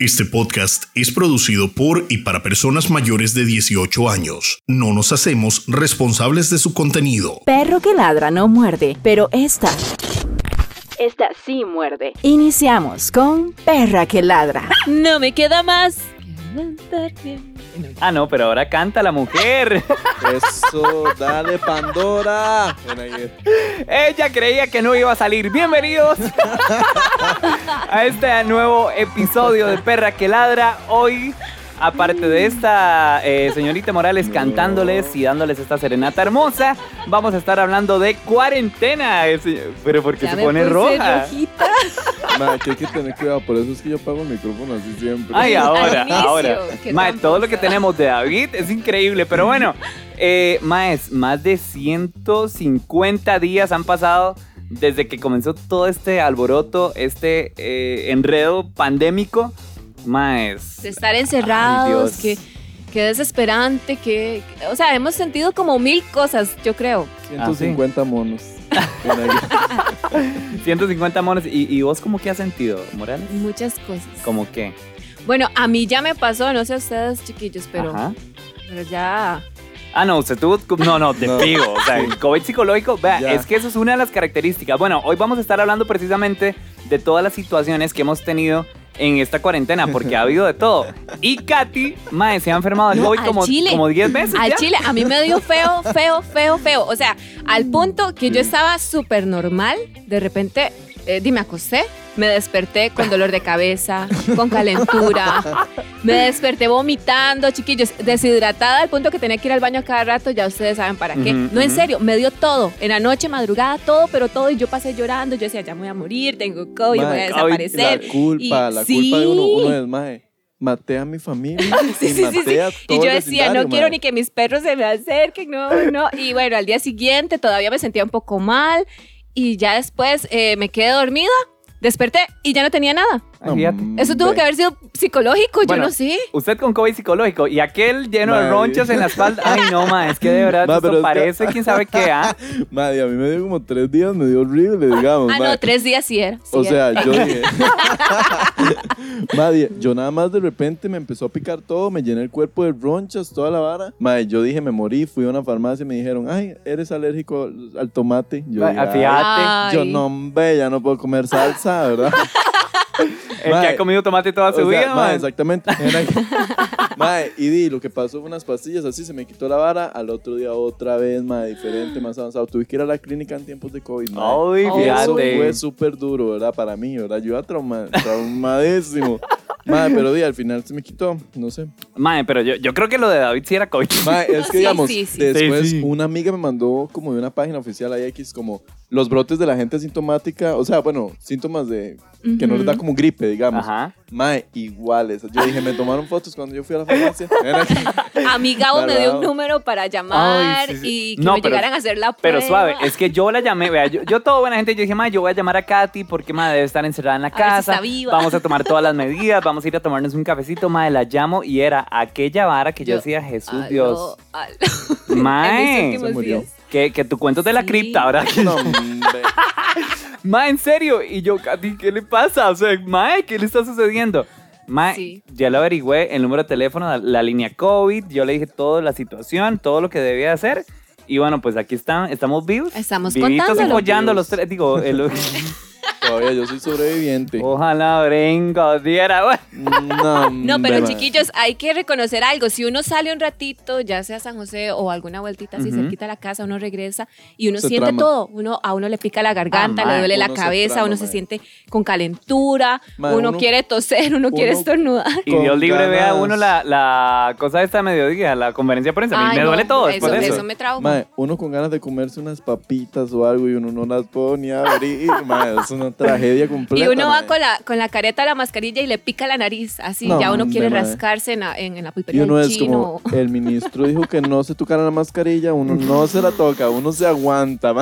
Este podcast es producido por y para personas mayores de 18 años. No nos hacemos responsables de su contenido. Perro que ladra no muerde, pero esta... Esta sí muerde. Iniciamos con Perra que ladra. No me queda más. Ah, no, pero ahora canta la mujer. Eso, dale Pandora. Ella creía que no iba a salir. Bienvenidos a este nuevo episodio de Perra que Ladra. Hoy, aparte de esta eh, señorita Morales cantándoles y dándoles esta serenata hermosa, vamos a estar hablando de cuarentena. Eh, Pero porque Ya se me pone puse roja. rojita. Ma, que hay que tener cuidado, por eso es que yo pago el micrófono así siempre. Ay, ahora, Al inicio, ahora. Mae, todo lo que tenemos de David es increíble, pero bueno, eh, Maes, más de 150 días han pasado desde que comenzó todo este alboroto, este eh, enredo pandémico. Maes. De estar encerrados, Ay, que, que desesperante, que, O sea, hemos sentido como mil cosas, yo creo. 150 monos. Ven ahí. 150 monos. ¿Y, y vos cómo que has sentido, Morales? Muchas cosas. ¿Cómo qué? Bueno, a mí ya me pasó, no sé a ustedes, chiquillos, pero, Ajá. pero ya. Ah, no, usted tuvo. No, no, te No. pido. O sea, el COVID psicológico, vea, Ya. es que eso es una de las características. Bueno, hoy vamos a estar hablando precisamente de todas las situaciones que hemos tenido en esta cuarentena, porque ha habido de todo. Y Katy, mae, se ha enfermado del No, COVID como, chile. como 10 veces. Al ya. chile, a mí me dio feo, feo, feo, feo. O sea, al punto que yo estaba súper normal, de repente, eh, di, me acosté, me desperté con dolor de cabeza, con calentura, me desperté vomitando, chiquillos, deshidratada al punto que tenía que ir al baño a cada rato, ya ustedes saben para qué. No, en serio, me dio todo, en la noche, madrugada, todo, pero todo, y yo pasé llorando, yo decía, ya me voy a morir, tengo COVID, voy a desaparecer. La culpa, Y- la sí. culpa de uno, uno es, mae, maté a mi familia Sí, y sí, maté sí. a Y todo yo el decía, no quiero ni que mis perros se me acerquen, no, no. Y bueno, al día siguiente todavía me sentía un poco mal y ya después eh, me quedé dormida, desperté y ya no tenía nada. Fíjate. Eso tuvo que haber sido psicológico, Bueno, yo no sé. Usted con COVID psicológico y aquel lleno de ronchas en la espalda. Ay, no, mae, es que de verdad Mae, esto que- parece quién sabe qué, ¿ah? Madre, a mí me dio como tres días, me dio horrible, digamos. Ah, no, tres días sí era. sí O era. sea, yo dije. Madre, yo nada más de repente me empezó a picar todo, me llené el cuerpo de ronchas, toda la vara. Madre, yo dije, me morí, fui a una farmacia y me dijeron, ay, eres alérgico al, tomate. Yo, Ay, dije, yo no, hombre, ya no puedo comer salsa, ¿verdad? El que ha comido tomate toda su O sea, vida, mae, exactamente. Mae, y di, lo que pasó fue unas pastillas, así se me quitó la vara. Al otro día otra vez, mae, diferente, más avanzado. Tuve que ir a la clínica en tiempos de COVID, mae. Ay, Oh. Y eso fue súper duro, ¿verdad? Para mí, ¿verdad? Yo iba trauma, traumadísimo. Mae, pero di, al final se me quitó, no sé. Mae, pero yo, yo creo que lo de David sí era COVID. Mae, es que Sí, digamos, sí, sí. después Sí, sí. una amiga me mandó como de una página oficial ahí X como los brotes de la gente asintomática, o sea, bueno, síntomas de que no les da como gripe, digamos. Ajá. Mae, iguales. Yo dije, me tomaron fotos cuando yo fui a la farmacia. A mi Gabo me dio un número para llamar Ay, sí, sí. y que No, me pero- llegaran a hacer la prueba. Pero suave, es que yo la llamé, vea, yo, yo todo buena gente, yo dije, ma, yo voy a llamar a Katy porque, ma, debe estar encerrada en la ver si casa. está viva. Vamos a tomar todas las medidas, vamos a ir a tomarnos un cafecito, ma, la llamo y era aquella vara que yo, Yo- decía, Jesús, Aló, Dios. aló. Mae, se murió. días. Que, que tu cuento de la Sí. cripta, ¿verdad? No, hombre. ma, en serio. Y yo, Katy, ¿qué le pasa? O sea, ma, ¿qué le está sucediendo? Ma, Sí. ya lo averigüé, el número de teléfono, la, la línea COVID, yo le dije toda la situación, todo lo que debía hacer. Y bueno, pues aquí están, estamos vivos. Estamos vivitos y contándolo. follando los tres. Digo, el- Todavía yo soy sobreviviente. ojalá Brinco diera. bueno. No, No, pero chiquillos, hay que reconocer algo. Si uno sale un ratito, ya sea a San José o alguna vueltita así Ujú. cerquita a la casa, uno regresa y uno Se siente trama. todo. Uno, a uno le pica la garganta, Ah, le mae, duele la uno se cabeza, trama, uno se siente con calentura, uno, uno- quiere toser, uno, quiere estornudar. Y Dios libre vea ganas. uno la, la cosa esta de mediodía, la conferencia de prensa. A mí Ay, me no, duele todo después eso, de eso. eso me trauma. Uno con ganas de comerse unas papitas o algo y uno no las puede ni abrir. Mae, es una tragedia completa. Y uno va con la, con la careta, la mascarilla y le pica la nariz. Así, No, ya uno quiere rascarse en la, en, en la Y pulpería uno del es chino. como, el ministro dijo que no se tocara la mascarilla, uno no se la toca, uno se aguanta.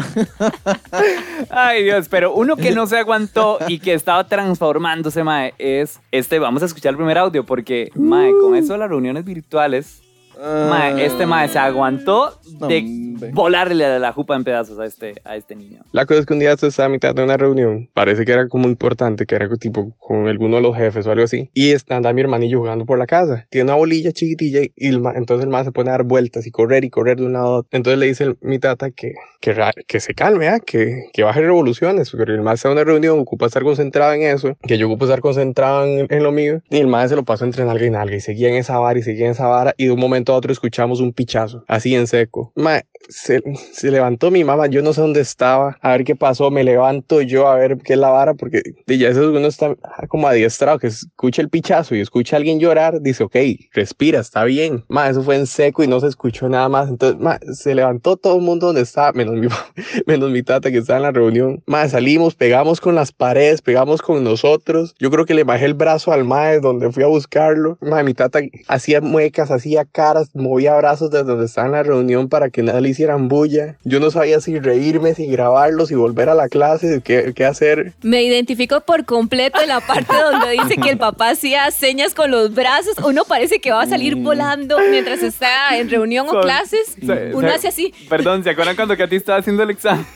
Ay, Dios, pero uno que no se aguantó y que estaba transformándose, mae, es este. Vamos a escuchar el primer audio porque, mae, con eso de las reuniones virtuales, Mae, este mae se aguantó de Hombre. volarle la jupa en pedazos a este, a este niño. La cosa es que un día estaba a mitad de una reunión, parece que era como importante, que era tipo con alguno de los jefes o algo así, y está anda mi hermanillo jugando por la casa. Tiene una bolilla chiquitilla y el ma- entonces el más se pone a dar vueltas y correr y correr de un lado a otro. Entonces le dice el- mi tata que, que, que se calme, ¿ah? que, que baje revoluciones, porque el más está en una reunión, ocupa estar concentrado en eso, que yo ocupo estar concentrado en, en lo mío, y el más se lo pasó entre nalga y nalga y seguía en esa vara y seguía en esa vara, y de un momento a otro escuchamos un pichazo, así en seco. Ma, se, se levantó mi mamá, yo no sé dónde estaba, a ver qué pasó, me levanto yo a ver qué es la vara, porque ya eso uno está como adiestrado, que escucha el pichazo y escucha a alguien llorar, dice, ok, respira, está bien. Ma, eso fue en seco y no se escuchó nada más, entonces, ma, se levantó todo el mundo donde estaba, menos mi, menos mi tata que estaba en la reunión. Ma, salimos, pegamos con las paredes, pegamos con nosotros, yo creo que le bajé el brazo al mae donde fui a buscarlo. Ma, mi tata hacía muecas, hacía caras, movía brazos desde donde estaba en la reunión para que nada le hicieran bulla. Yo no sabía si reírme, si grabarlo, si volver a la clase, qué, qué hacer. Me identifico por completo en la parte donde dice que el papá hacía señas con los brazos. Uno parece que va a salir volando mientras está en reunión o Son- clases. se- Uno se- hace así. Perdón, ¿se acuerdan cuando Katy estaba haciendo el examen?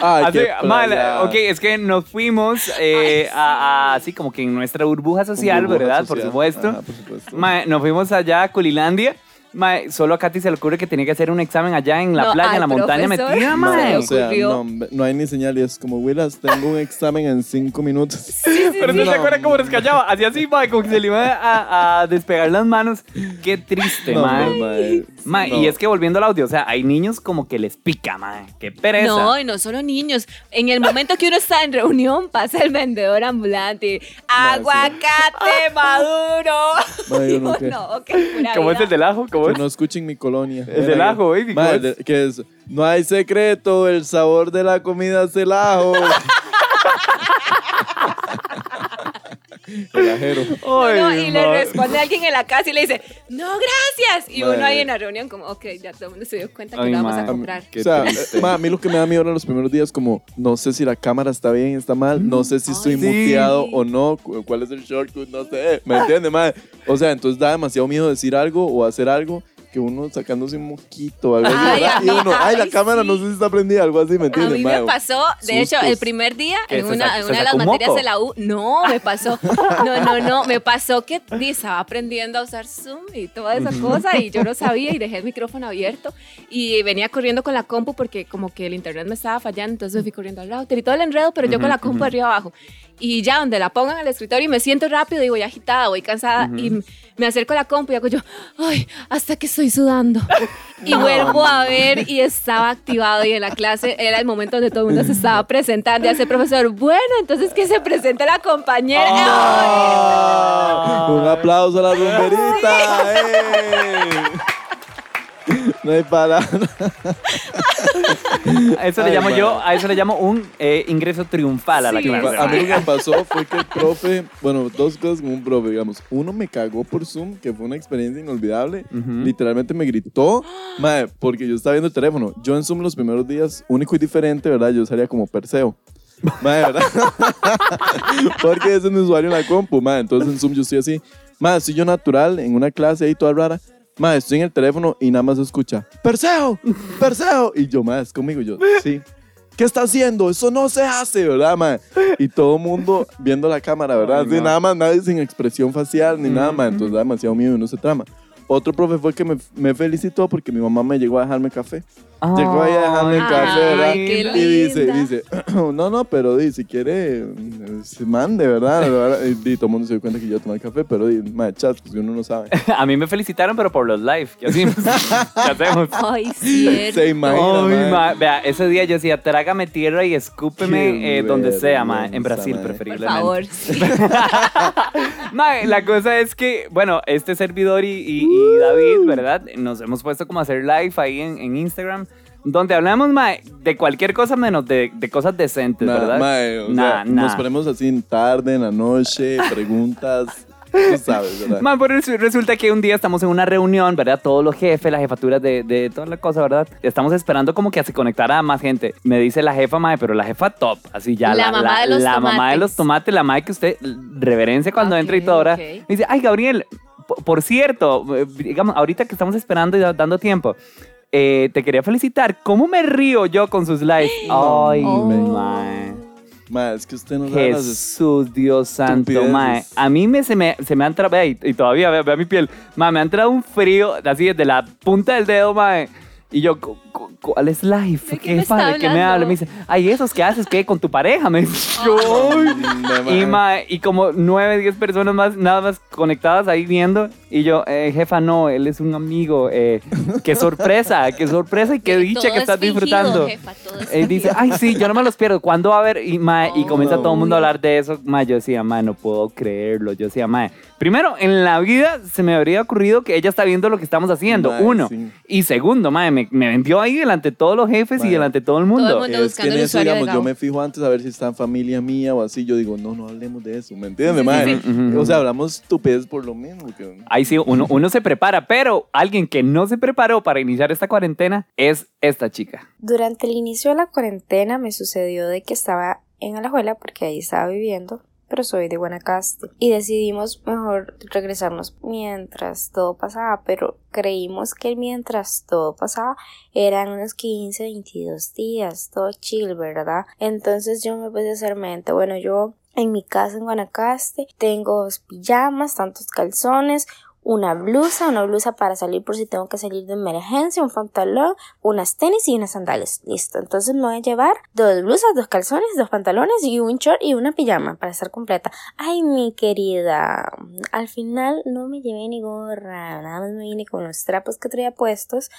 Ay, Así, qué mal, ok, es que nos fuimos eh, a, a- así como que en nuestra burbuja social, Burbuja ¿verdad? social. Por supuesto. Ajá, por supuesto. Nos fuimos allá a Culilandia. Mae, solo a Katy se le ocurre que tenía que hacer un examen allá en la No, playa, en la montaña profesor metida, mae. le o sea, ocurrió. no, hombre, no hay ni señal y es como, Willas, tengo un examen en cinco minutos. Pero no se acuerda cómo nos callaba. Así así, mae, como que se le iba a, a despegar las manos. Qué triste, No, mae. hombre, mae. Mae, No. y es que volviendo al audio, o sea, hay niños como que les pica, mae. Qué pereza. No, y no solo niños. En el momento que uno está en reunión, pasa el vendedor ambulante. ¡Aguacate maduro! Mae, yo Y no qué. ok, pura ¿Cómo es vida. el del ajo? ¿Cómo Que es? no escuchen mi colonia. El del ajo, baby, ¿cómo Mae, es? de- que es, no hay secreto, el sabor de la comida es el ajo. el ajero. No, y le responde alguien en la casa y le dice, no, gracias. Y uno ahí en la reunión como, ok, ya todo el mundo se dio cuenta que Ay, lo vamos a comprar. Qué o sea, triste. ma, a mí lo que me da miedo en los primeros días como no sé si la cámara está bien, está mal, no sé si estoy sí. muteado o no, cu- cuál es el shortcut, no sé, ¿me entiendes, ma? O sea, entonces da demasiado miedo decir algo o hacer algo que uno sacándose un moquito o algo así, Ay, ¿verdad? a y mí- uno, ay, la ay, cámara sí. no sé si está prendida, algo así, ¿me A entiendes, mí ma? me pasó, de hecho, sustos. el primer día ¿Qué, en una, en una de las materias moco? de la U. No, me pasó. No, no, no. Me pasó que estaba aprendiendo a usar Zoom y toda esa cosa y yo no sabía y dejé el micrófono abierto y venía corriendo con la compu porque como que el internet me estaba fallando, entonces me fui corriendo al router y todo el enredo, pero yo con la compu arriba abajo. Y ya donde la pongan al escritorio y me siento rápido y voy agitada, voy cansada y m- me acerco a la compu y hago yo, ay, hasta que estoy sudando. Y vuelvo a ver y estaba activado y en la clase era el momento donde todo el mundo se estaba presentando y hace el profesor, bueno, entonces que se presente la compañera. Ah, Un aplauso a la rumberita. ¡eh! No hay palabra. A eso le Ay, llamo yo, a eso le llamo un eh, ingreso triunfal a la Sí. clase. A mí lo que me pasó fue que el profe, bueno, dos cosas con un profe, digamos. Uno me cagó por Zoom, que fue una experiencia inolvidable. Ujú. Literalmente me gritó, mae, porque yo estaba viendo el teléfono. Yo en Zoom los primeros días, único y diferente, ¿verdad? Yo salía como Perseo. Mae, ¿verdad? porque ese es mi usuario en la compu, mae. Entonces en Zoom yo estoy así. Mae, soy yo natural en una clase ahí toda rara. Mae, estoy en el teléfono y nada más se escucha, Perseo, Perseo. Y yo, mae, es conmigo. Yo, sí. ¿Qué está haciendo? Eso no se hace, ¿verdad, mae? Y todo el mundo viendo la cámara, ¿verdad? Ay, nada más, nadie sin expresión facial ni nada, mae. Entonces da demasiado miedo y no se trama. Otro profe fue que me, me felicitó porque mi mamá me llegó a dejarme café. Llegó ahí a dejarme el Ay, café, ¿verdad? Ay, qué Y dice, linda. dice, no, no, pero di, si quiere, se mande, ¿verdad? Y, di, todo el mundo se dio cuenta que yo tomaba café, pero di, mae, chat, pues uno no sabe. A mí me felicitaron, pero por los live. ¿Qué hacemos? ¿Qué hacemos? Ay, cierto. Se imagina, Ay, ma, vea, ese día yo decía, trágame tierra y escúpeme eh, donde sea, ma, en Brasil. Por preferiblemente. favor. sí. Ma, la cosa es que, bueno, este servidor y, y- y David, ¿verdad? Nos hemos puesto como a hacer live ahí en, en Instagram, donde hablamos, ma, de cualquier cosa menos de, de cosas decentes, Nah, ¿verdad? mae, o Nah, sea, nah. Nos ponemos así en tarde, en la noche, preguntas, tú sabes, ¿verdad? Ma, pero resu- resulta que un día estamos en una reunión, ¿verdad? Todos los jefes, las jefaturas de, de toda la cosa, ¿verdad? Estamos esperando como que se conectara más gente. Me dice la jefa, mae, pero la jefa top, así ya. La mamá de los La mamá de tomates. los tomates, la madre que usted reverencia cuando Ok, entra y todo, ¿verdad? ok. Me dice, ay, Gabriel, ¿po- por cierto, eh, digamos, ahorita que estamos esperando y da- dando tiempo, eh, te quería felicitar. ¿Cómo me río yo con sus lives? Ay, Oh. mae. Ma, es que usted no sabe las Jesús, Dios santo, mae. A mí me, se, me, se me ha entrado, vea, y, y todavía, vea, vea mi piel, mae, me ha entrado un frío, así desde la punta del dedo, mae. Y yo, cu- cu- ¿cuál es live? ¿De qué está ¿De qué me habla? Me dice, ay, ¿esos que haces? ¿Qué? ¿Con tu pareja? Me dice, yo, y, ma. mae, y como nueve, diez personas más, nada más conectadas ahí viendo. Y yo, eh, jefa, no, él es un amigo. eh, qué sorpresa, qué sorpresa y qué dicha que es estás fingido, disfrutando. jefa, todo es Él dice, ay, sí, yo no me los pierdo. ¿Cuándo va a haber? Y, mae, y comienza no. todo el mundo a hablar de eso. Mae, yo decía, mae, no puedo creerlo. Yo decía, mae, primero, en la vida se me habría ocurrido que ella está viendo lo que estamos haciendo. Mae, Uno. sí. Y segundo, mae, me, me vendió ahí delante de todos los jefes y delante de todo el mundo. Todo el mundo Es que en eso, digamos, yo me fijo antes a ver si está en familia mía o así. Yo digo, no, no hablemos de eso, ¿me entiendes, Sí, sí, mae? sí. O sea, hablamos estupidez por lo mismo. Que... Ahí sí, uno, uno se prepara, pero alguien que no se preparó para iniciar esta cuarentena es esta chica. Durante el inicio de la cuarentena me sucedió de que estaba en Alajuela porque ahí estaba viviendo, pero soy de Guanacaste y decidimos mejor regresarnos mientras todo pasaba, pero creímos que mientras todo pasaba eran unos 15, 22 días, todo chill, ¿verdad? Entonces yo me puse a hacer mente, bueno, yo en mi casa en Guanacaste tengo dos pijamas, tantos calzones, una blusa, una blusa para salir por si tengo que salir de emergencia, un pantalón, unas tenis y unas sandalias. Listo. Entonces me voy a llevar dos blusas, dos calzones, dos pantalones y un short y una pijama para estar completa. Ay, mi querida. Al final no me llevé ni gorra. Nada más me vine con los trapos que traía puestos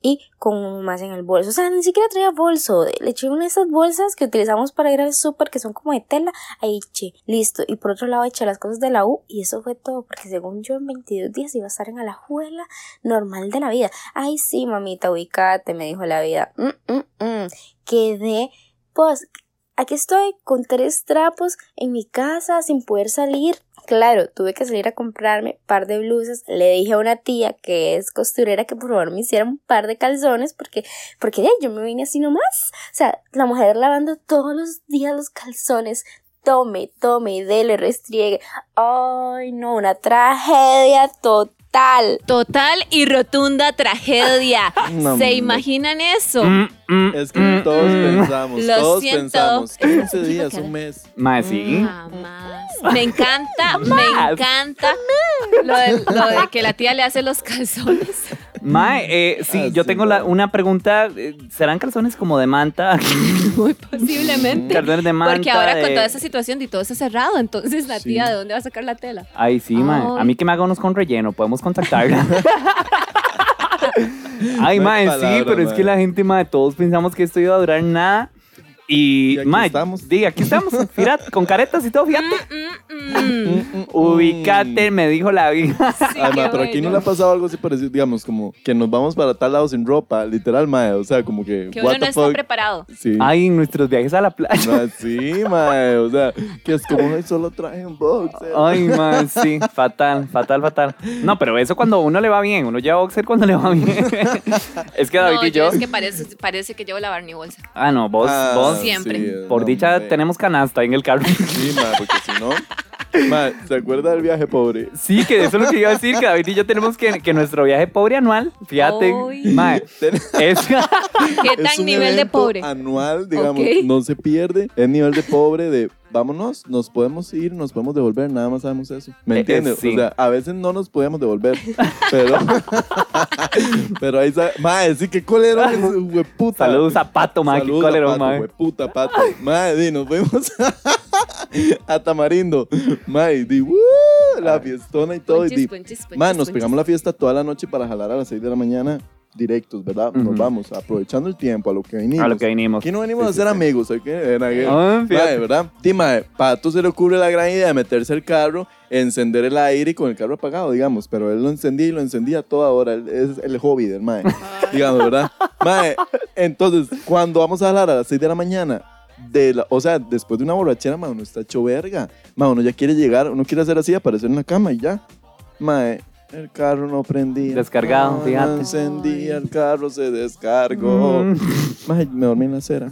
y con más en el bolso. O sea, ni siquiera traía bolso. Le eché una de esas bolsas que utilizamos para ir al súper que son como de tela. Ahí eché. Listo. Y por otro lado eché las cosas de la U y eso fue todo. Porque según yo en 22 días iba a estar en Alajuela normal de la vida. Ay, sí, mamita, ubicate, me dijo la vida. Mm, mm, mm. Quedé, pues, aquí estoy con tres trapos en mi casa sin poder salir. Claro, tuve que salir a comprarme un par de blusas. Le dije a una tía que es costurera que por favor me hiciera un par de calzones porque, porque yo me vine así nomás. O sea, la mujer lavando todos los días los calzones. Tome, tome y dele, restriegue. Ay, no, una tragedia total. Total y rotunda tragedia. No, ¿Se imaginan eso? Mm, mm, Es que mm, todos mm. pensamos, Lo todos siento. pensamos. 15 días, un mes. Mae, sí. Jamás. Me encanta, me encanta lo de, lo de que la tía le hace los calzones. Mae, eh, sí, Ah, yo sí, tengo la- una pregunta. eh, ¿Serán calzones como de manta? Muy posiblemente. calzones de manta. Porque ahora con toda esa situación y todo está cerrado, entonces la Sí. tía, ¿de dónde va a sacar la tela? Ay, sí, mae. A mí que me haga unos con relleno, podemos contactarla. Ay, No mae, sí, pero es que la gente, mae, todos pensamos que esto iba a durar nada. Y, Y aquí mae, estamos. diga, aquí estamos, fíjate, con caretas y todo, fíjate. Mm, mm. Ubicate, me dijo la vida. Sí, Ay, ma, pero aquí no le ha pasado algo así parecido, digamos, como que nos vamos para tal lado sin ropa, literal, mae. O sea, como que. Que what uno no the está fuck. preparado. Sí. Ay, en nuestros viajes a la playa. Ma, sí, mae. O sea, que es como "Ay, solo traje un boxer. Ay, man, sí, fatal, fatal, fatal. No, pero eso cuando a uno le va bien, uno lleva boxer cuando le va bien. es que David No, y yo yo. es que parece, parece que llevo la Barney bolsa. Ah, no, vos, Ah, vos. Siempre. sí, Por no, dicha hombre. tenemos canasta en el carro. Sí, mae, porque si no. Mae, ¿se acuerda del viaje pobre? Sí, que eso es lo que iba a decir, que David y yo tenemos que, que nuestro viaje pobre anual, fíjate, Ten- es, ¿Qué es tan un nivel de pobre? anual, digamos, no se pierde. Es nivel de pobre de vámonos, nos podemos ir, nos podemos devolver, nada más sabemos eso. ¿Me Eh, entiendes? sí. O sea, a veces no nos podemos devolver, pero pero ahí sabe, mae, sí que colero es hueputa. saludos a Pato, mae, qué Saludos cólero, a Pato, mae. hueputa, pato. Mae, di, nos fuimos a Tamarindo. Mae, di, ¡uh! la fiestona y todo. Y di, mae, nos pegamos la fiesta toda la noche para jalar a las 6 de la mañana directos, ¿verdad? Nos Ujú. vamos, aprovechando el tiempo, a lo que venimos. A lo que vinimos. Aquí no venimos Sí, a sí, ser sí. amigos, ¿ok? Era que- Ah, fíjate. Mae, ¿verdad? Sí, mae, Pato se le ocurre la gran idea de meterse el carro, encender el aire y con el carro apagado, digamos. Pero él lo encendía y lo encendía a toda hora. Es el hobby del mae, digamos, ¿verdad? Mae, entonces, cuando vamos a hablar a las 6 de la mañana, de la, o sea, después de una borrachera, mae, uno está hecho verga. Mae, uno ya quiere llegar, uno quiere hacer así, aparecer en la cama y ya. Mae, el carro no prendía. Descargado, No, fíjate. No encendía, el carro se descargó. Mm. Me dormí en la acera.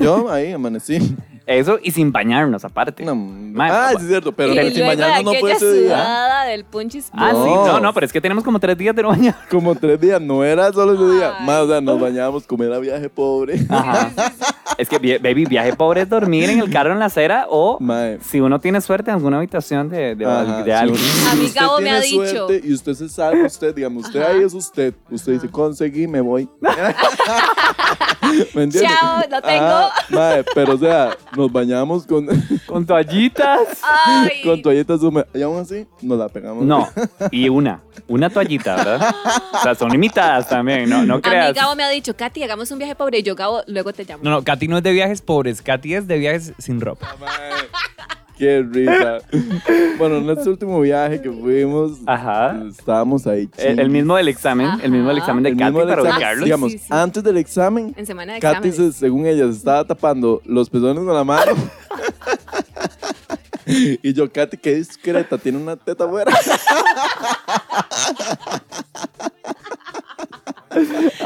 Yo ahí amanecí. Eso y sin bañarnos aparte. No, Mae, ah, papá. sí es cierto, pero y sin bañarnos no ese día. sudada del punchis. Ah, sí, No. no, no, pero es que tenemos como tres días de no bañar. Como tres días, no era solo ese día. Más, o sea, nos bañábamos como era viaje pobre. Ajá. Es que, baby, viaje pobre es dormir en el carro en la acera o, si uno tiene suerte, en alguna habitación de, de, Ajá, de si alguien. usted- A mí usted Gabo me ha dicho. Y usted se salva, usted, digamos, usted Ajá. ahí es usted. Usted dice, conseguí, me voy. ¿Me entiendes? Chao, no tengo. Ajá, mae, pero o sea, nos bañamos con, Con toallitas. Ay. con toallitas húmedas. Y aún así, nos la pegamos. No, y una, una toallita, ¿verdad? O sea, son limitadas también, no, no A mí creas. Gabo me ha dicho, Katy, hagamos un viaje pobre. Y yo, Gabo, luego te llamo. No, no, Katy no es de viajes pobres, Katy es de viajes sin ropa. Mae, Qué risa. Bueno, en este último viaje que fuimos, Ajá. estábamos ahí. El, el mismo del examen, el mismo del Ajá. examen de El Katy mismo del para examen. ubicarlos. Digamos, Sí, sí. antes del examen, En semana de Katy, se- según ella, se estaba tapando los pezones con la mano. y yo, Katy, qué discreta, tiene una teta afuera.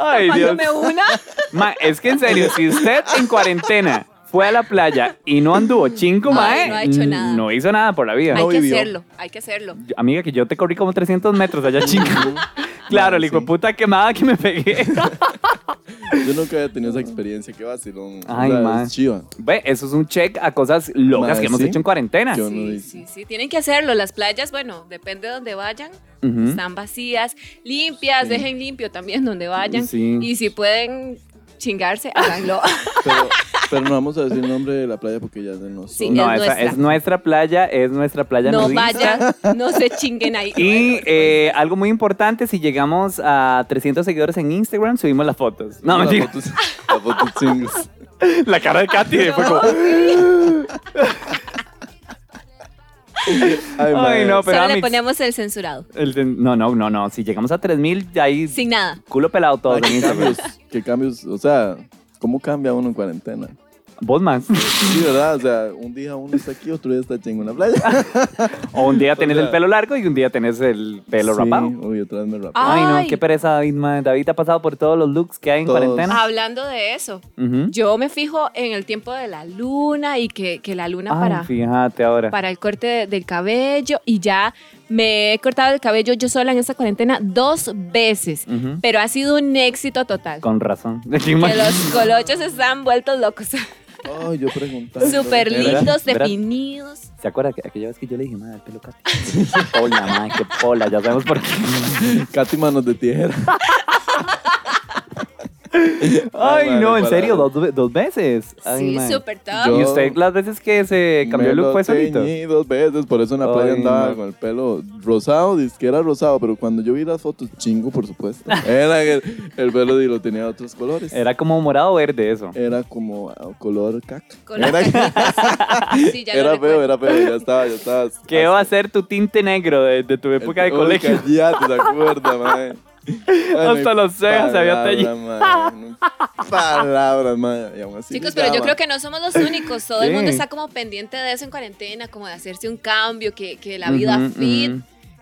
Ay, Dios. Mándame una. Ma, es que en serio, si usted en cuarentena fue a la playa y no anduvo chingo, Ay, mae, no ha hecho nada. no hizo nada por la vida. hay No que vivió. hacerlo, hay que hacerlo. Amiga, que yo te corrí como 300 metros allá, chingo. Claro, el hijo de sí. puta quemada que me pegué. Yo nunca había tenido esa experiencia, qué vacilón. Ay, O sea, man. es chiva. Ve, eso es un check a cosas locas Mae, que hemos ¿sí? hecho en cuarentena. Yo no Sí, sí, sí, tienen que hacerlo. Las playas, bueno, depende de donde vayan, están vacías, limpias, dejen limpio también donde vayan. Sí. Y si pueden chingarse, háganlo. Pero, pero no vamos a decir el nombre de la playa porque ya es de nosotros. Sí, No, es esa nuestra. es nuestra playa, es nuestra playa no nudista. vayan, no se chinguen ahí. Y eh, algo muy importante, si llegamos a 300 seguidores en Instagram, subimos las fotos. No, Las mentira. fotos- las fotos. La cara de Katy fue como... Ay, no, pero Solo le Amix, ponemos el censurado. el de- no, no, no, no. Si llegamos a 3000, ya ahí Sin nada. culo pelado todo Ay, en ¿Qué Instagram. cambios? ¿Qué cambios? O sea, ¿cómo cambia uno en cuarentena? Vos más. Sí, ¿verdad? O sea, un día uno está aquí, otro día está chingo en la playa. O un día O tenés sea- el pelo largo y un día tenés el pelo Sí, rapado. Uy, otra vez me rapé. Ah. Ay, no, qué pereza, David, man. David ha pasado por todos los looks que hay en Todos. cuarentena. Hablando de eso, yo me fijo en el tiempo de la luna y que, que la luna Ay, para, fíjate ahora. para el corte de- del cabello y ya me he cortado el cabello yo sola en esta cuarentena dos veces, pero ha sido un éxito total. Con razón. Que los colochos están vueltos locos, Ay, yo preguntaba. súper lindos, definidos. ¿Se acuerda que aquella vez que yo le dije, madre, el pelo Katy? Pola, madre, qué pola, ya sabemos por qué. Katy manos de tijera. Ay, no, en serio, dos, dos veces. Ay, sí, súper top. ¿Y usted las veces que se cambió el look lo fue solito? teñí dos veces, por eso en la playa Ay, andaba no. con el pelo rosado, dice que era rosado, pero cuando yo vi las fotos, chingo, por supuesto. Era el, el pelo y lo tenía de otros colores. Era como morado o verde eso. Era como ah, color caca. Con era. Sí, ya era feo, era feo, ya estaba, ya estaba. ¿Qué va a ser tu tinte negro de, de tu época de Uy, colegio? Cállate, ¿te acuerdas, mae? Hasta los cejas se había palabras, teñido. Palabras, así Chicos, pero yo creo que no somos los únicos. Todo el mundo está como pendiente de eso en cuarentena, como de hacerse un cambio, que, que la vida Ujú, fit,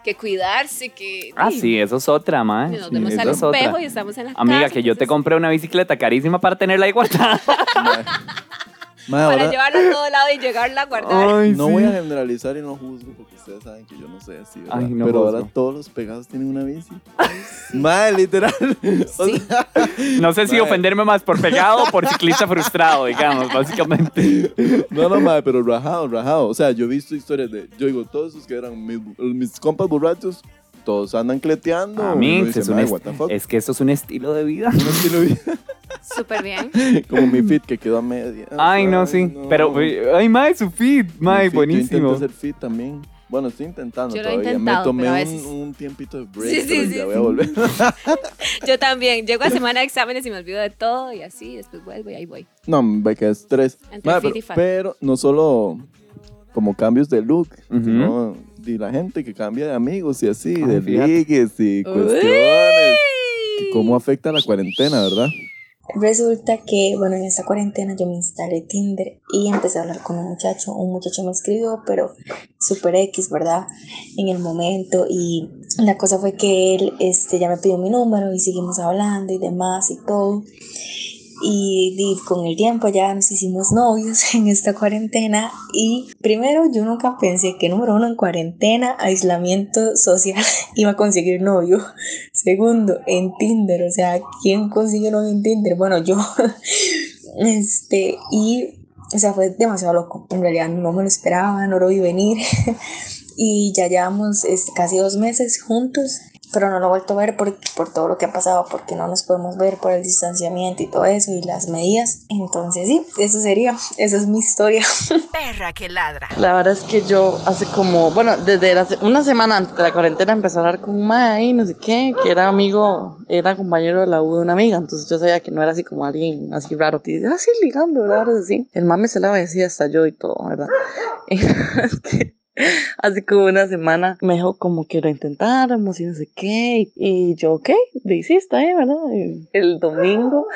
que cuidarse, que... Ah, sí, eso es otra, y Nos Sí, vemos al es espejo y estamos en la Amiga, casa, que yo te compré una bicicleta carísima para tenerla ahí guardada. Para ahora llevarla a todo lado y llegarla a guardar. Ay, no sí. voy a generalizar y no juzgo porque ustedes saben que yo no soy así, ¿verdad? Ay, no pero juzgo. ahora todos los pegados tienen una bici. Mae, literal. O sea, No sé si ofenderme más por pegado o por ciclista frustrado, digamos, básicamente. no, no, mae, pero rajado, rajado. O sea, yo he visto historias de, yo digo, todos esos que eran mis, mis compas borrachos, todos andan cleteando. A Uno mí, dice, es, un "Mae, est- what the fuck?" es que esto es un estilo de vida. Un estilo de vida. Súper bien. Como mi fit que quedó a media. Ay, no, sí. no. Pero, ay, mae, su mae, fit, Yo buenísimo. intenté hacer fit también. Bueno, estoy intentando Yo lo he todavía. intentado, Me tomé pero a un, veces- un tiempito de break, Sí, sí, pero sí, ya voy a volver. Yo también. Llego a semana de exámenes y me olvido de todo y así, después vuelvo y ahí voy. No, me quedé estrés. Entre Mae, fit pero, y pero no solo como cambios de look, Ujú. sino de la gente que cambia de amigos y así, Ay, de fíjate. ligues y cuestiones. cómo afecta la cuarentena, ¿verdad? Resulta que, bueno, en esta cuarentena yo me instalé Tinder y empecé a hablar con un muchacho. Un muchacho me escribió, pero super X, ¿verdad? En el momento. Y la cosa fue que él este, ya me pidió mi número y seguimos hablando y demás y todo. Y, con el tiempo ya nos hicimos novios en esta cuarentena y primero yo nunca pensé que número uno en cuarentena, aislamiento social, iba a conseguir novio. Segundo, en Tinder, o sea, ¿quién consigue novio en Tinder? Bueno, yo. Este, y, o sea, fue demasiado loco. En realidad no me lo esperaba, no lo vi venir. y ya llevamos este, casi dos meses juntos pero no lo he vuelto a ver por, por todo lo que ha pasado, porque no nos podemos ver por el distanciamiento y todo eso y las medidas. Entonces sí, eso sería, esa es mi historia. Perra que ladra. La verdad es que yo hace como, bueno, desde la una semana antes de la cuarentena empecé a hablar con un mae ahí, no sé qué, que era amigo, era compañero de la U de una amiga, entonces yo sabía que no era así como alguien así raro, que dice, ah, sí, ligando, ¿verdad? Ahora sí. El mame se la decía hasta yo y todo, ¿verdad? Y es que hace como una semana me dijo como que lo intentáramos y no sé qué, y, yo, ok, le está bien, ¿verdad? El domingo,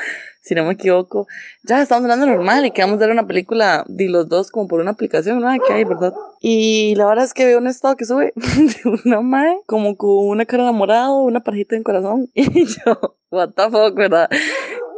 si no me equivoco, ya estamos hablando normal y quedamos a ver una película de los dos como por una aplicación, ¿no? Que hay, ¿verdad? Y la verdad es que veo un estado que sube de una mae como con una cara enamorada, una parejita en corazón, y yo, what the fuck, ¿verdad?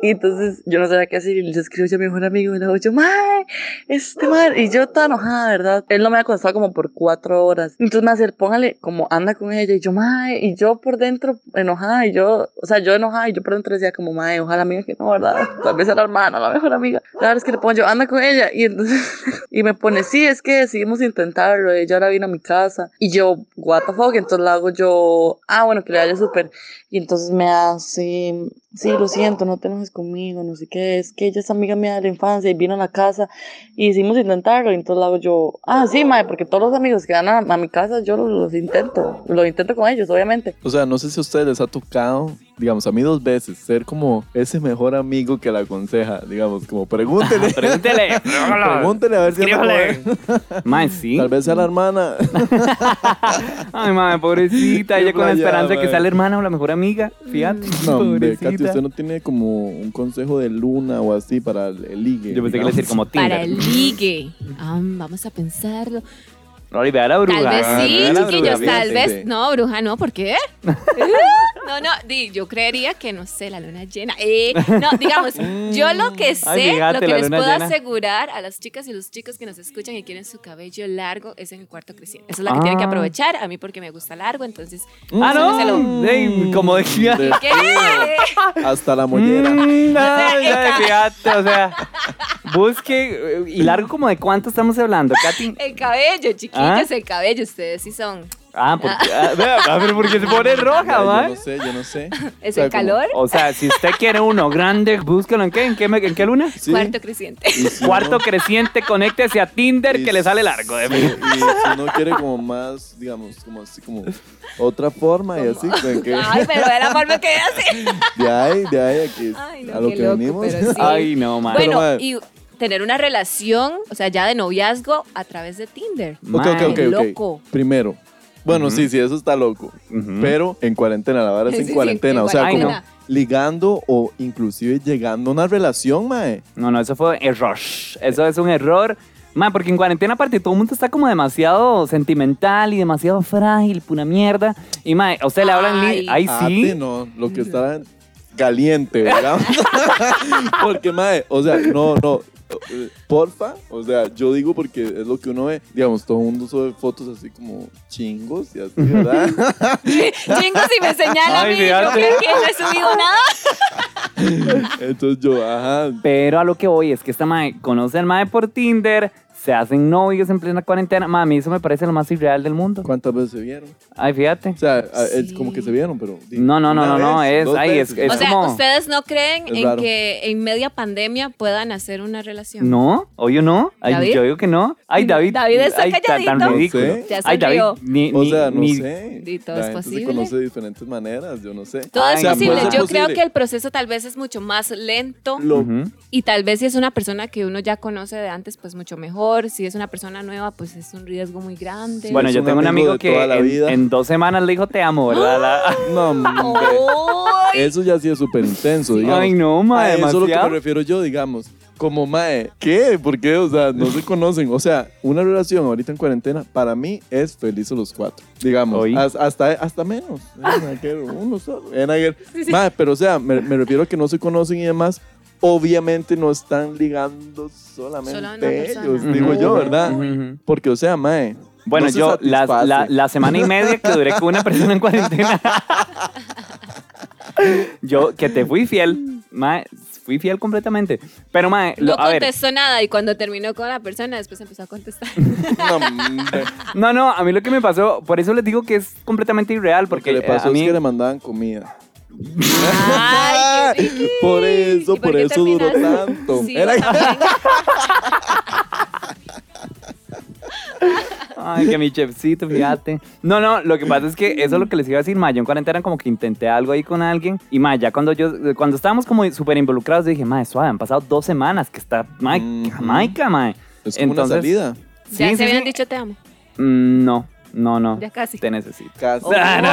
Y entonces yo no sabía qué hacer y le escribo a mi mejor amigo y le digo yo, mae, este mae, y yo estaba enojada, ¿verdad? Él no me había contestado como por cuatro horas. Entonces me hace, póngale como anda con ella y yo, mae, y yo por dentro enojada y yo, o sea, yo enojada y yo por dentro decía como, mae, ojalá amiga que no, ¿verdad? Tal vez era hermana, la mejor amiga. La verdad es que le pongo yo, anda con ella y entonces, y me pone, sí, es que decidimos intentarlo, ella ahora vino a mi casa y yo, what the fuck, entonces la hago yo, ah, bueno, que le vaya súper. Y entonces me hace, sí, lo siento, no te enojes conmigo, no sé qué, es que ella es amiga mía de la infancia y vino a la casa y hicimos intentarlo. Y entonces le hago yo, ah, sí, mae, porque todos los amigos que van a, a mi casa yo los, los intento, lo intento con ellos, obviamente. O sea, no sé si a ustedes les ha tocado, digamos, a mí dos veces, ser como ese mejor amigo que la aconseja, digamos, como pregúntele. Pregúntele. pregúntele a ver si. Escríbale. Mae, sí. Tal vez sea la hermana. Ay, mae, pobrecita. Ella con la esperanza de que sea la hermana o la mejor amiga. Fíjate. No, hombre, Katy, usted no tiene como un consejo de luna o así para el, el ligue. Yo pensé que le digamos? decir como Tinder. Para el ligue. Ah, vamos a pensarlo. No, y vea la bruja. Tal vez sí, chiquillos, tal vez. No, bruja, no, ¿por qué? No, no, di, yo creería que, no sé, la luna llena. Eh, no, digamos, yo lo que sé, Ay, fíjate, lo que les puedo llena. asegurar a las chicas y los chicos que nos escuchan y quieren su cabello largo es en el cuarto creciente. Esa es la que tienen que Ah. aprovechar. A mí porque me gusta largo, entonces... Ah, no. Ey, como decía. De- ¿Qué? hasta la mollera. Mm, no, sea, ya, el ca- fíjate, o sea, busque. eh, ¿Y largo como de cuánto estamos hablando, Katy? El cabello, chiquillos, ¿Ah? el cabello. Ustedes sí son... Ah, porque, ah, porque se pone roja, Yo man. no sé, yo no sé. ¿Es O sea, el como- calor? O sea, si usted quiere uno grande, búsquelo en qué, en qué, me- en qué luna. Sí. Cuarto creciente. Si Cuarto no- creciente, conéctese a Tinder y que le sale largo. de sí, mí. y si no quiere como más, digamos, como así, como otra forma y así, que Ay, pero de la forma que hace. de ahí, de ahí a que, Ay, no, a lo que loco, venimos. sí. Ay, no, man. Pero, Bueno, y tener una relación, o sea, ya de noviazgo a través de Tinder. Ok, ok, ok. loco. Primero. Bueno, sí, sí, eso está loco. Pero en cuarentena, la verdad es Sí, en sí, cuarentena. en o sea, Ay, como no. ligando o inclusive llegando a una relación, mae. No, no, eso fue error. Eso es un error. Man, porque en cuarentena aparte todo el mundo está como demasiado sentimental y demasiado frágil, pura mierda. Y mae, a usted le hablan Ay. Ay, Ah, sí. no, lo que está caliente, ¿verdad? porque, mae, o sea, no, no. Porfa, o sea, yo digo porque es lo que uno ve, digamos, todo el mundo sube fotos así como chingos y así, ¿verdad? Chingos, si me señala a Ay, mí, yo creo que no he subido nada. Entonces yo, ajá, Pero a lo que voy es que esta mae conoce al mae por Tinder, se hacen novios en plena cuarentena. Mí eso me parece lo más irreal del mundo. ¿cuántas veces se vieron? Ay, fíjate. O sea, a- es Sí. como que se vieron, pero... No, no, no, no, no, vez, es- dos ay, es- veces. es o sea, como- ¿ustedes no creen Es en raro. que en media pandemia puedan hacer una relación? No, oye, no. Ay, ¿David? yo digo que no. Ay, David. David está ay, tan- tan calladito. ridículo. No sé. Ya Ay, David, ni, O ni- sea, no ni- sé. Di, todo la es gente posible. se conoce de diferentes maneras, yo no sé. Todo Ay, es no. posible. Yo creo que el proceso tal vez es mucho más lento. Lo-. Y tal vez si es una persona que uno ya conoce de antes, pues mucho mejor. Si es una persona nueva, pues es un riesgo muy grande. Bueno, es yo un tengo un amigo amigo de que toda la en, vida. en dos semanas le dijo te amo, ¿verdad? La- No, hombre. ¡Ay! Eso ya ha sido súper intenso, digamos. Ay, no, mae, A eso es lo que me demasiado. refiero yo, digamos. Como mae, ¿qué? ¿Por qué? O sea, no se conocen. O sea, una relación ahorita en cuarentena, para mí es felices los cuatro. Digamos, Oí. Has- hasta, hasta menos. Nada que ver, Uno solo. eh, nada que ver. Mae, pero o sea, me, me refiero a que no se conocen y demás. Obviamente no están ligando solamente persona. ellos, digo yo, ¿verdad? Porque, o sea, mae. Bueno, no se yo la, la, la semana y media que duré con una persona en cuarentena, yo que te fui fiel, mae, fui fiel completamente. Pero, mae, lo- No a ver, contestó nada y cuando terminó con la persona después empezó a contestar. No, no, no, a mí lo que me pasó, por eso les digo que es completamente irreal, Lo porque que le eh, pasó a mí... es que le mandaban comida. Ay, qué. Por eso, ¿Y por por qué eso duró tanto. Sí, Era- también. Ay, que mi chefcito, fíjate. No, no, lo que pasa es que eso es lo que les iba a decir, ma. Yo en cuarentena como que intenté algo ahí con alguien. Y ma, ya cuando yo, cuando estábamos como súper involucrados, dije, ma, suave, han pasado dos semanas que está, ma. Jamaica, ma. Es como Entonces- una salida. Ya Sí, se sí, habían sí. dicho te amo. Mm, No, no, no. Ya casi. Te necesito. Casi. Ah, no,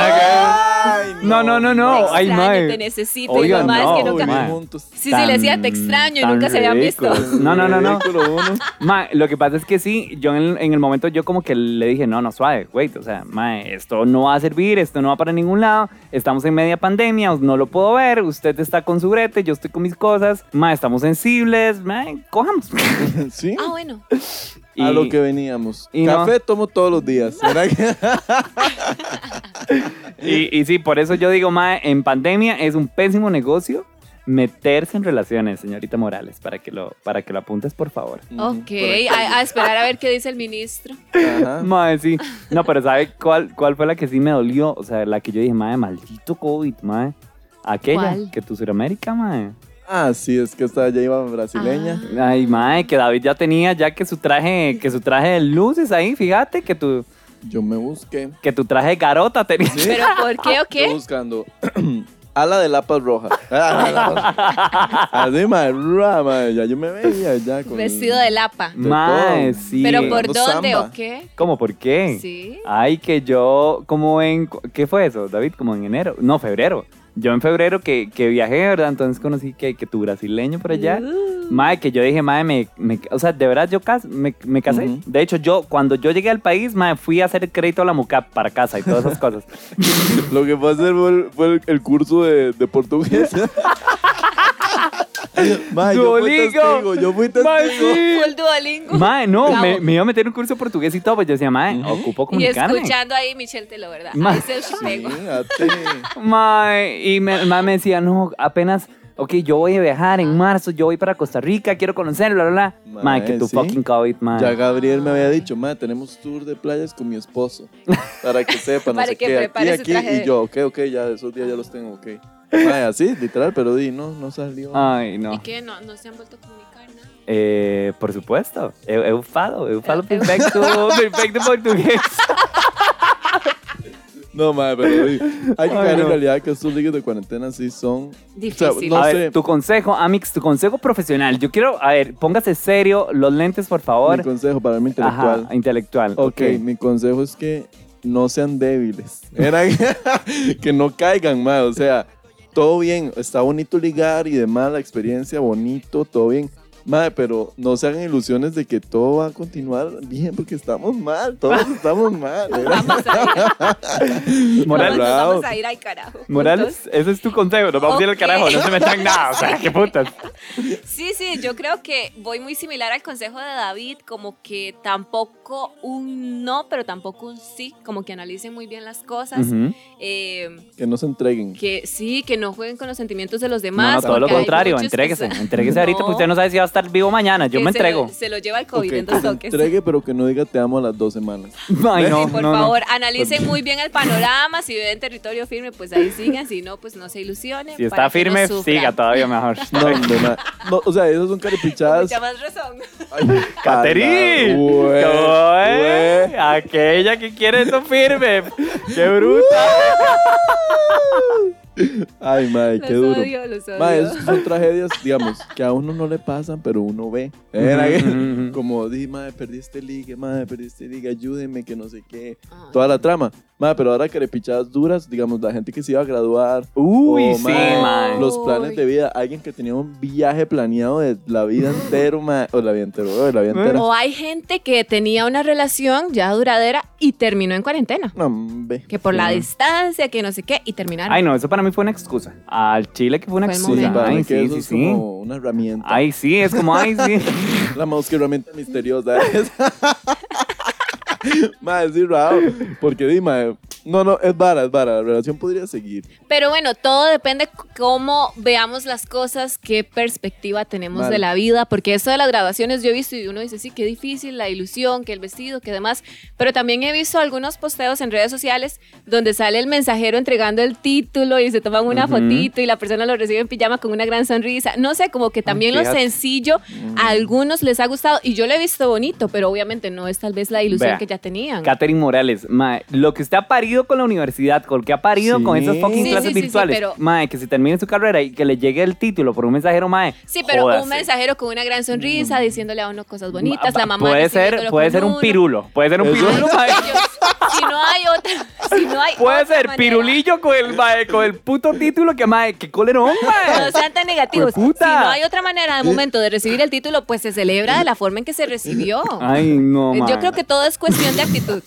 Ay, No, no, no, no. Te Ay, extraño, mae. te necesito. Oiga, y lo más no, es que nunca... mae. Sí, sí, le decía te extraño y nunca se habían visto. ridículo. No, no, no, no. Ridículo uno. Ma, lo que pasa es que sí, yo en el, en el momento yo como que le dije, no, no, suave, wait, o sea, ma, esto no va a servir, esto no va para ningún lado, estamos en media pandemia, no lo puedo ver, usted está con su brete, yo estoy con mis cosas, ma, estamos sensibles, ma, cojamos. Sí. Ah, bueno. A Y- lo que veníamos. y no. Café tomo todos los días. ¿Será que? Y, y sí, por eso yo digo, ma, en pandemia es un pésimo negocio meterse en relaciones, señorita Morales, para que lo, para que lo apuntes, por favor. Ok, a, a esperar a ver qué dice el ministro. Ajá. Mae, sí. No, pero ¿sabe cuál, cuál fue la que sí me dolió? O sea, la que yo dije, mae, maldito COVID, mae. Aquella, ¿Cuál? que tu Suramérica, mae. Ah, sí, es que esta ya iba brasileña. Ay, mae, que David ya tenía, ya que su traje, que su traje de luces ahí, fíjate, que tu, Yo me busqué. que tu traje de garota tenía. ¿Pero por qué o Estoy qué? buscando. Ala de lapas rojas. Ah, Así, mae, ra, mae, ya yo me veía ya con... Vestido de lapa. Mae, sí. ¿Pero por dónde samba. o qué? ¿Cómo? ¿Por qué? Sí. Ay, que yo, como en, ¿qué fue eso, David? Como en enero, no, febrero. Yo en febrero que, que viajé, ¿verdad? Entonces conocí que, que tu brasileño por allá. Uh. Mae, que yo dije, mae, me, me- o sea, de verdad yo cas- me, me casé. De hecho, yo, cuando yo llegué al país, mae, fui a hacer crédito a la MUCAP para casa y todas esas cosas. Lo que fue a hacer fue el, fue el curso de, de portugués. Mae, yo fui Duolingo. testigo, yo fui testigo. Mae, sí. Full Duolingo. Mae, no, me, me iba a meter un curso de portugués y todo, pues yo decía, mae, ocupo Y comunicarme. escuchando ahí Michelle Telo, ¿verdad? Ma- Ahí se pego. Fíjate. Mae, y me, mae me decía, no, apenas, ok, yo voy a viajar en marzo, yo voy para Costa Rica, quiero conocer, bla, bla, bla. Mae, Mae, que tu sí. fucking COVID, mae. Ya Gabriel me había dicho, mae, tenemos tour de playas con mi esposo. Para que sepa, no Para sé que qué, aquí, prepare su aquí. Y yo, ok, ok, ya esos días ya los tengo, ok. Así, literal, pero di, no, no salió. Ay, no. ¿Y qué? ¿No, no se han vuelto a comunicar nada? Eh, por supuesto, eu, eu falo, eu falo Eu- eu- perfecto, perfecto portugués. No, mae, pero di, hay que Ay, caer en no. realidad que estos ligas de cuarentena sí son... Difícil. no a sé. ver, tu consejo, Amix, tu consejo profesional. Yo quiero, a ver, póngase serio, los lentes, por favor. Mi consejo para mí intelectual. Ajá, intelectual. Ok, mi consejo es que no sean débiles. Era que, que no caigan más. O sea, todo bien, está bonito ligar y demás, la experiencia bonito, todo bien. Madre, pero no se hagan ilusiones de que todo va a continuar bien porque estamos mal, todos estamos mal. Vamos a ir. Bravo. vamos a ir al carajo. Morales, ese es tu consejo. Nos vamos a ir al carajo, no se metan nada. O sea, qué putas. Sí, sí, yo creo que voy muy similar al consejo de David, como que tampoco un no, pero tampoco un sí, como que analicen muy bien las cosas. Eh, Que no se entreguen. que sí, que no jueguen con los sentimientos de los demás. no, todo lo contrario, entréguese. se- Entréguese ahorita porque usted no sabe si va a estar vivo mañana. Yo que me se entrego. lo- Se lo lleva el COVID Ok, en dos que se toques. entregue, pero que no diga te amo a las dos semanas. Ay, no, Sí, por no, no. favor, analicen muy bien el panorama. Si viven en territorio firme, pues ahí sigan. Si no, pues no se ilusionen. Si está para que no firme, sufran. siga todavía mejor. No, hombre, ma- no, o sea, esos son Con caripichadas. mucha más razón. ¡Caterín! Aquella que quiere eso firme. ¡Qué bruta! Ay, madre, qué Los duro. odio, los odio. Ma, esas son tragedias, digamos, que a uno no le pasan, pero uno ve. Era como, di, madre, perdí este ligue, madre, perdí este ligue, ayúdeme, que no sé qué. Ah. Toda la trama. Mae, pero ahora carepichadas duras, digamos, la gente que se iba a graduar. Uy, o, sí, mae. Los planes de vida. Alguien que tenía un viaje planeado de la vida entero, o la vida entera, o la vida entera. O hay gente que tenía una relación ya duradera y terminó en cuarentena. No, hombre. Que por la Sí. distancia, que no sé qué, y terminaron. Ay, no, eso para mí fue una excusa. Al chile que fue una Fue Sí, excusa. para Ay, mí que sí, eso sí, es sí. como una herramienta. Ay, sí, es como, ay, sí. La mouse que herramienta misteriosa es. Mae, sí, raro. Porque di, mae. No, no, es vara, es vara. La relación podría seguir. Pero bueno, todo depende cómo veamos las cosas, qué perspectiva tenemos Vale. de la vida, porque eso de las graduaciones yo he visto y uno dice, sí, qué difícil, la ilusión, que el vestido, que demás, pero también he visto algunos posteos en redes sociales donde sale el mensajero entregando el título y se toman una Ujú. fotito y la persona lo recibe en pijama con una gran sonrisa. No sé, como que también lo sencillo a algunos les ha gustado y yo lo he visto bonito, pero obviamente no es tal vez la ilusión Vea, que ya tenían. Catherine Morales, mae, lo que usted ha parido con la universidad, con lo que ha parido Sí. con esas fucking Sí, clases sí, sí, sí, virtuales, pero- mae, que se termine su carrera y que le llegue el título por un mensajero, mae. Sí, pero jódase. un mensajero con una gran sonrisa diciéndole a uno cosas bonitas, Ma- la mamá puede ser, recibiéndolo puede con ser un uno. pirulo, puede ser un Eso- pirulo, mae. Si no hay otra, si no hay Puede otra ser manera. pirulillo con el, mae, con el puto título que, mae, que colerón, mae. No sean tan negativos. Si Jueputa. no hay otra manera de momento de recibir el título, pues se celebra de la forma en que se recibió. Ay, no, mae. Yo creo que todo es cuestión de actitud.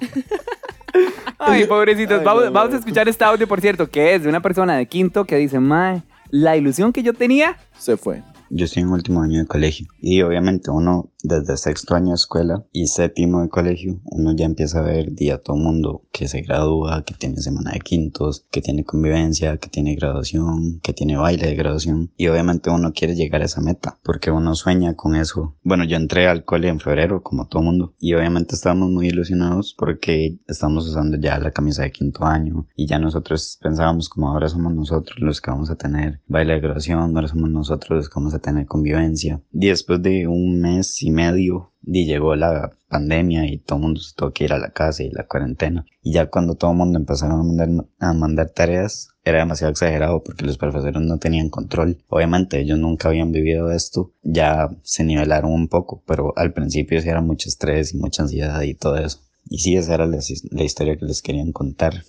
Ay, pobrecitos. Ay, vamos, no, vamos a escuchar este audio, por cierto, que es de una persona de quinto que dice, mae, la ilusión que yo tenía. Se fue. Yo estoy en último año de colegio y obviamente uno desde sexto año de escuela y séptimo de colegio, uno ya empieza a ver día todo mundo que se gradúa, que tiene semana de quintos, que tiene convivencia, que tiene graduación, que tiene baile de graduación y obviamente uno quiere llegar a esa meta porque uno sueña con eso. Bueno, yo entré al cole en febrero como todo mundo y obviamente estábamos muy ilusionados porque estamos usando ya la camisa de quinto año y ya nosotros pensábamos como ahora somos nosotros los que vamos a tener baile de graduación, ahora somos nosotros los que vamos a tener convivencia. Y después de un mes y medio y llegó la pandemia y todo el mundo se tuvo que ir a la casa y la cuarentena. Y ya cuando todo el mundo empezaron a mandar, a mandar tareas, era demasiado exagerado porque los profesores no tenían control. Obviamente ellos nunca habían vivido esto, ya se nivelaron un poco, pero al principio sí era mucho estrés y mucha ansiedad y todo eso. Y sí, esa era la, la historia que les querían contar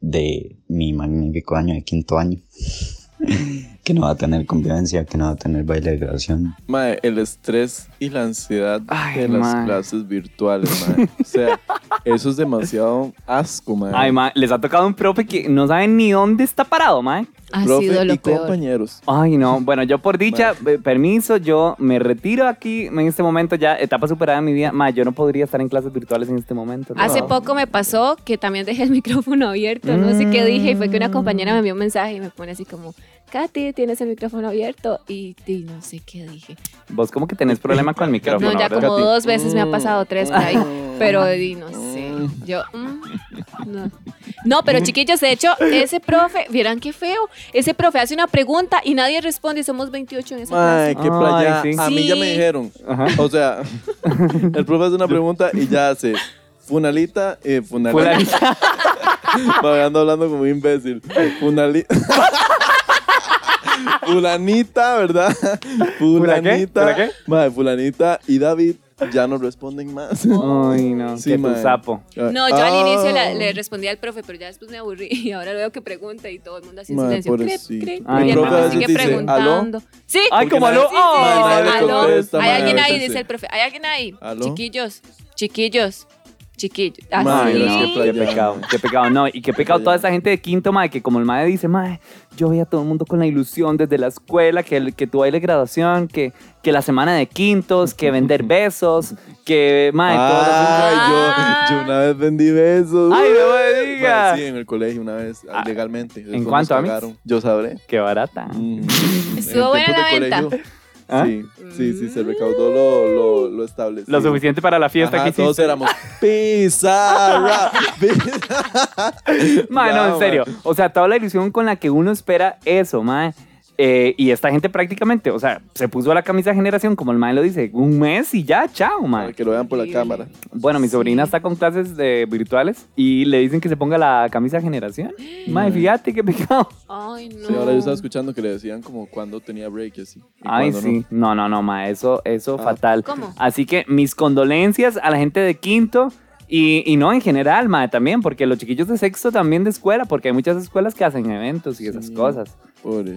de mi magnífico año de quinto año. que no va a tener convivencia, que no va a tener baile de graduación. Mae, el estrés y la ansiedad Ay, de las mae. clases virtuales, mae. O sea, eso es demasiado asco, mae. Ay, mae, les ha tocado un profe que no saben ni dónde está parado, mae. Ha Profe sido lo y peor. compañeros. Ay, no. Bueno, yo por dicha, eh, permiso, yo me retiro aquí en este momento ya, etapa superada de mi vida. Mae, yo no podría estar en clases virtuales en este momento. ¿no? Hace poco me pasó que también dejé el micrófono abierto, no sé qué dije, y fue que una compañera me envió un mensaje y me pone así como, Katy, tienes el micrófono abierto, y, y no sé qué dije. Vos como que tenés problema con el micrófono, No, ya como Katy. dos veces me ha pasado, tres por ahí, Mm. pero di, no sé, yo, mm, no. No, pero chiquillos, de hecho, ese profe, vieran qué feo, ese profe hace una pregunta y nadie responde y somos 28 en esa Mae, clase. qué Ay, playa. sí. A mí ya me dijeron. Ajá. O sea, el profe hace una pregunta y ya hace. Funalita, eh, funalita. Ando hablando como imbécil. Funalita. Fulanita, ¿verdad? Fulanita. ¿Fula qué? Mae, fulanita y David ya no responden más. Ay, no, Sí, que tu sapo. No, yo al Ah. inicio le, le respondí al profe, pero ya después me aburrí y ahora veo que pregunta y todo el mundo así en silencio. Pobrecito. crip, Ay, y el profe sigue dice, preguntando. Sí, Ay, como aló. sí, sí, le aló. contesta, Hay alguien ahí, dice sí. el profe. Hay alguien ahí. ¿Aló? Chiquillos, chiquillos, chiquillos. Mae, Así. es que Qué playa. pecado, qué pecado. No, y qué pecado toda esa gente de quinto, mae, que como el mae dice, mae, yo veía a todo el mundo con la ilusión desde la escuela, que, el, que tu baile de graduación, que, que la semana de quintos, que vender besos, que, mae, todo lo- Ay, Ah. yo, yo una vez vendí besos. Ay, no me diga. Sí, en el colegio una vez, Ah, legalmente. Después cuánto, Amis? pagaron. Yo sabré. Qué barata. Mm. Estuvo En buena la venta. colegio, ¿Ah? Sí, sí, sí, se recaudó lo, lo, lo establecido. Lo suficiente para la fiesta Ajá, que todos hiciste. éramos pizarra. pizarra. Mae, no, en serio. O sea, toda la ilusión con la que uno espera eso, mae. Eh, y esta gente prácticamente, o sea, se puso la camisa de generación, como el mae lo dice, un mes y ya, chao, Para mae. que lo vean por la cámara. Bueno, mi sobrina está con clases de virtuales y le dicen que se ponga la camisa de generación. Mae, fíjate qué pecado. Ay, no. Sí, ahora yo estaba escuchando que le decían como cuando tenía break y así. y Ay, sí. No, no, no, mae, eso, eso Ah. fatal. ¿Cómo? Así que mis condolencias a la gente de quinto. Y, y no en general, mae, también, porque los chiquillos de sexto también de escuela, porque hay muchas escuelas que hacen eventos y esas cosas.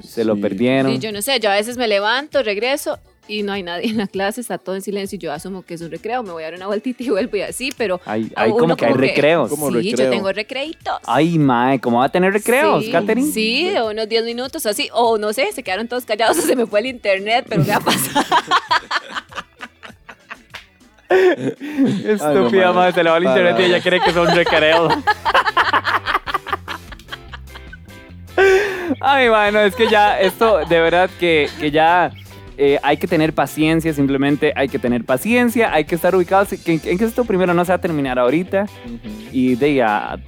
Se lo perdieron. Sí, yo no sé, yo a veces me levanto, regreso y no hay nadie en la clase, está todo en silencio y yo asumo que es un recreo, me voy a dar una vueltita y vuelvo y así, pero... Hay, hay como que hay recreos. sí, yo tengo recreitos. Ay, mae, ¿cómo va a tener recreos, sí, Katherine? Sí, de unos 10 minutos así, o no sé, se quedaron todos callados o se me fue el internet, pero me ha pasado. Estúpida, no, madre, se le va el internet y ella cree que son recreos. Ay, bueno, es que ya esto, de verdad que, que ya eh, hay que tener paciencia, simplemente hay que tener paciencia, hay que estar ubicados en, en que esto primero no se va a terminar ahorita y de ya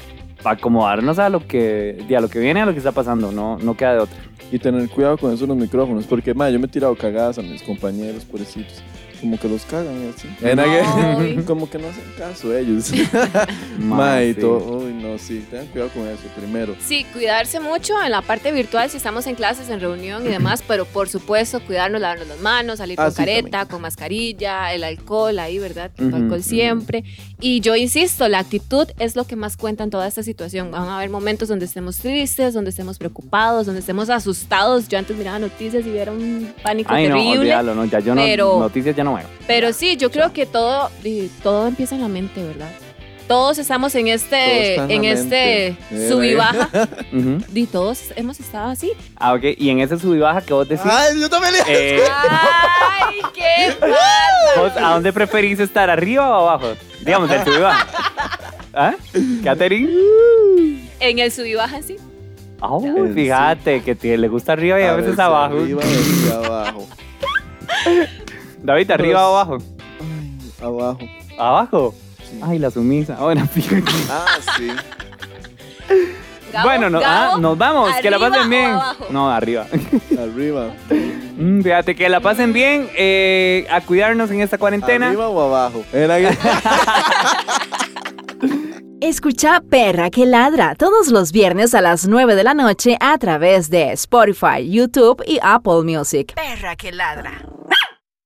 acomodarnos a lo que, a lo que viene, a lo que está pasando, no, no queda de otra. Y tener cuidado con eso en los micrófonos, porque ma, yo me he tirado cagadas a mis compañeros, pobrecitos. Como que los cagan y así. En Ay. como que no hacen caso ellos. Ma, Ma, y sí. Uy, no, sí, tengan cuidado con eso primero. Sí, cuidarse mucho en la parte virtual si estamos en clases, en reunión y demás, pero por supuesto cuidarnos, lavarnos las manos, salir Ah, con sí, careta, también. con mascarilla, el alcohol ahí, ¿verdad? El Ujú, alcohol ujú. siempre. Y yo insisto, la actitud es lo que más cuenta en toda esta situación. Van a haber momentos donde estemos tristes, donde estemos preocupados, donde estemos asustados. Yo antes miraba noticias y era un pánico Ay, no, terrible. olvídalo, no, ya yo pero- no, noticias ya no veo. Pero sí, yo creo que todo, todo empieza en la mente, ¿verdad? Todos estamos en este, en en este mente. sub y baja. Ujú. Y todos hemos estado así. Ah, ok, y en ese sub y baja que vos decís, Ay, yo también le... eh, ¡Ay, qué! ¿vos ¿a dónde preferís estar, arriba o abajo? Digamos, del sub y baja. ¿Ah? ¿Katherine? En el sub y baja, sí. Oh, fíjate que te- le gusta arriba y a, veces abajo. Arriba y a veces abajo. David, ¿arriba o abajo? Ay, abajo. ¿Abajo? Sí. Ay, la sumisa. Bueno, fíjate. Ah, sí. Gabo, bueno, no- Gabo, ah, nos vamos. Que la ¿arriba pasen bien. abajo? No, arriba. Arriba. Mm, Fíjate que la pasen bien. eh, a cuidarnos en esta cuarentena. ¿Arriba o abajo? Era que... Escucha Perra que ladra todos los viernes a las 9 de la noche a través de Spotify, YouTube y Apple Music. Perra que ladra.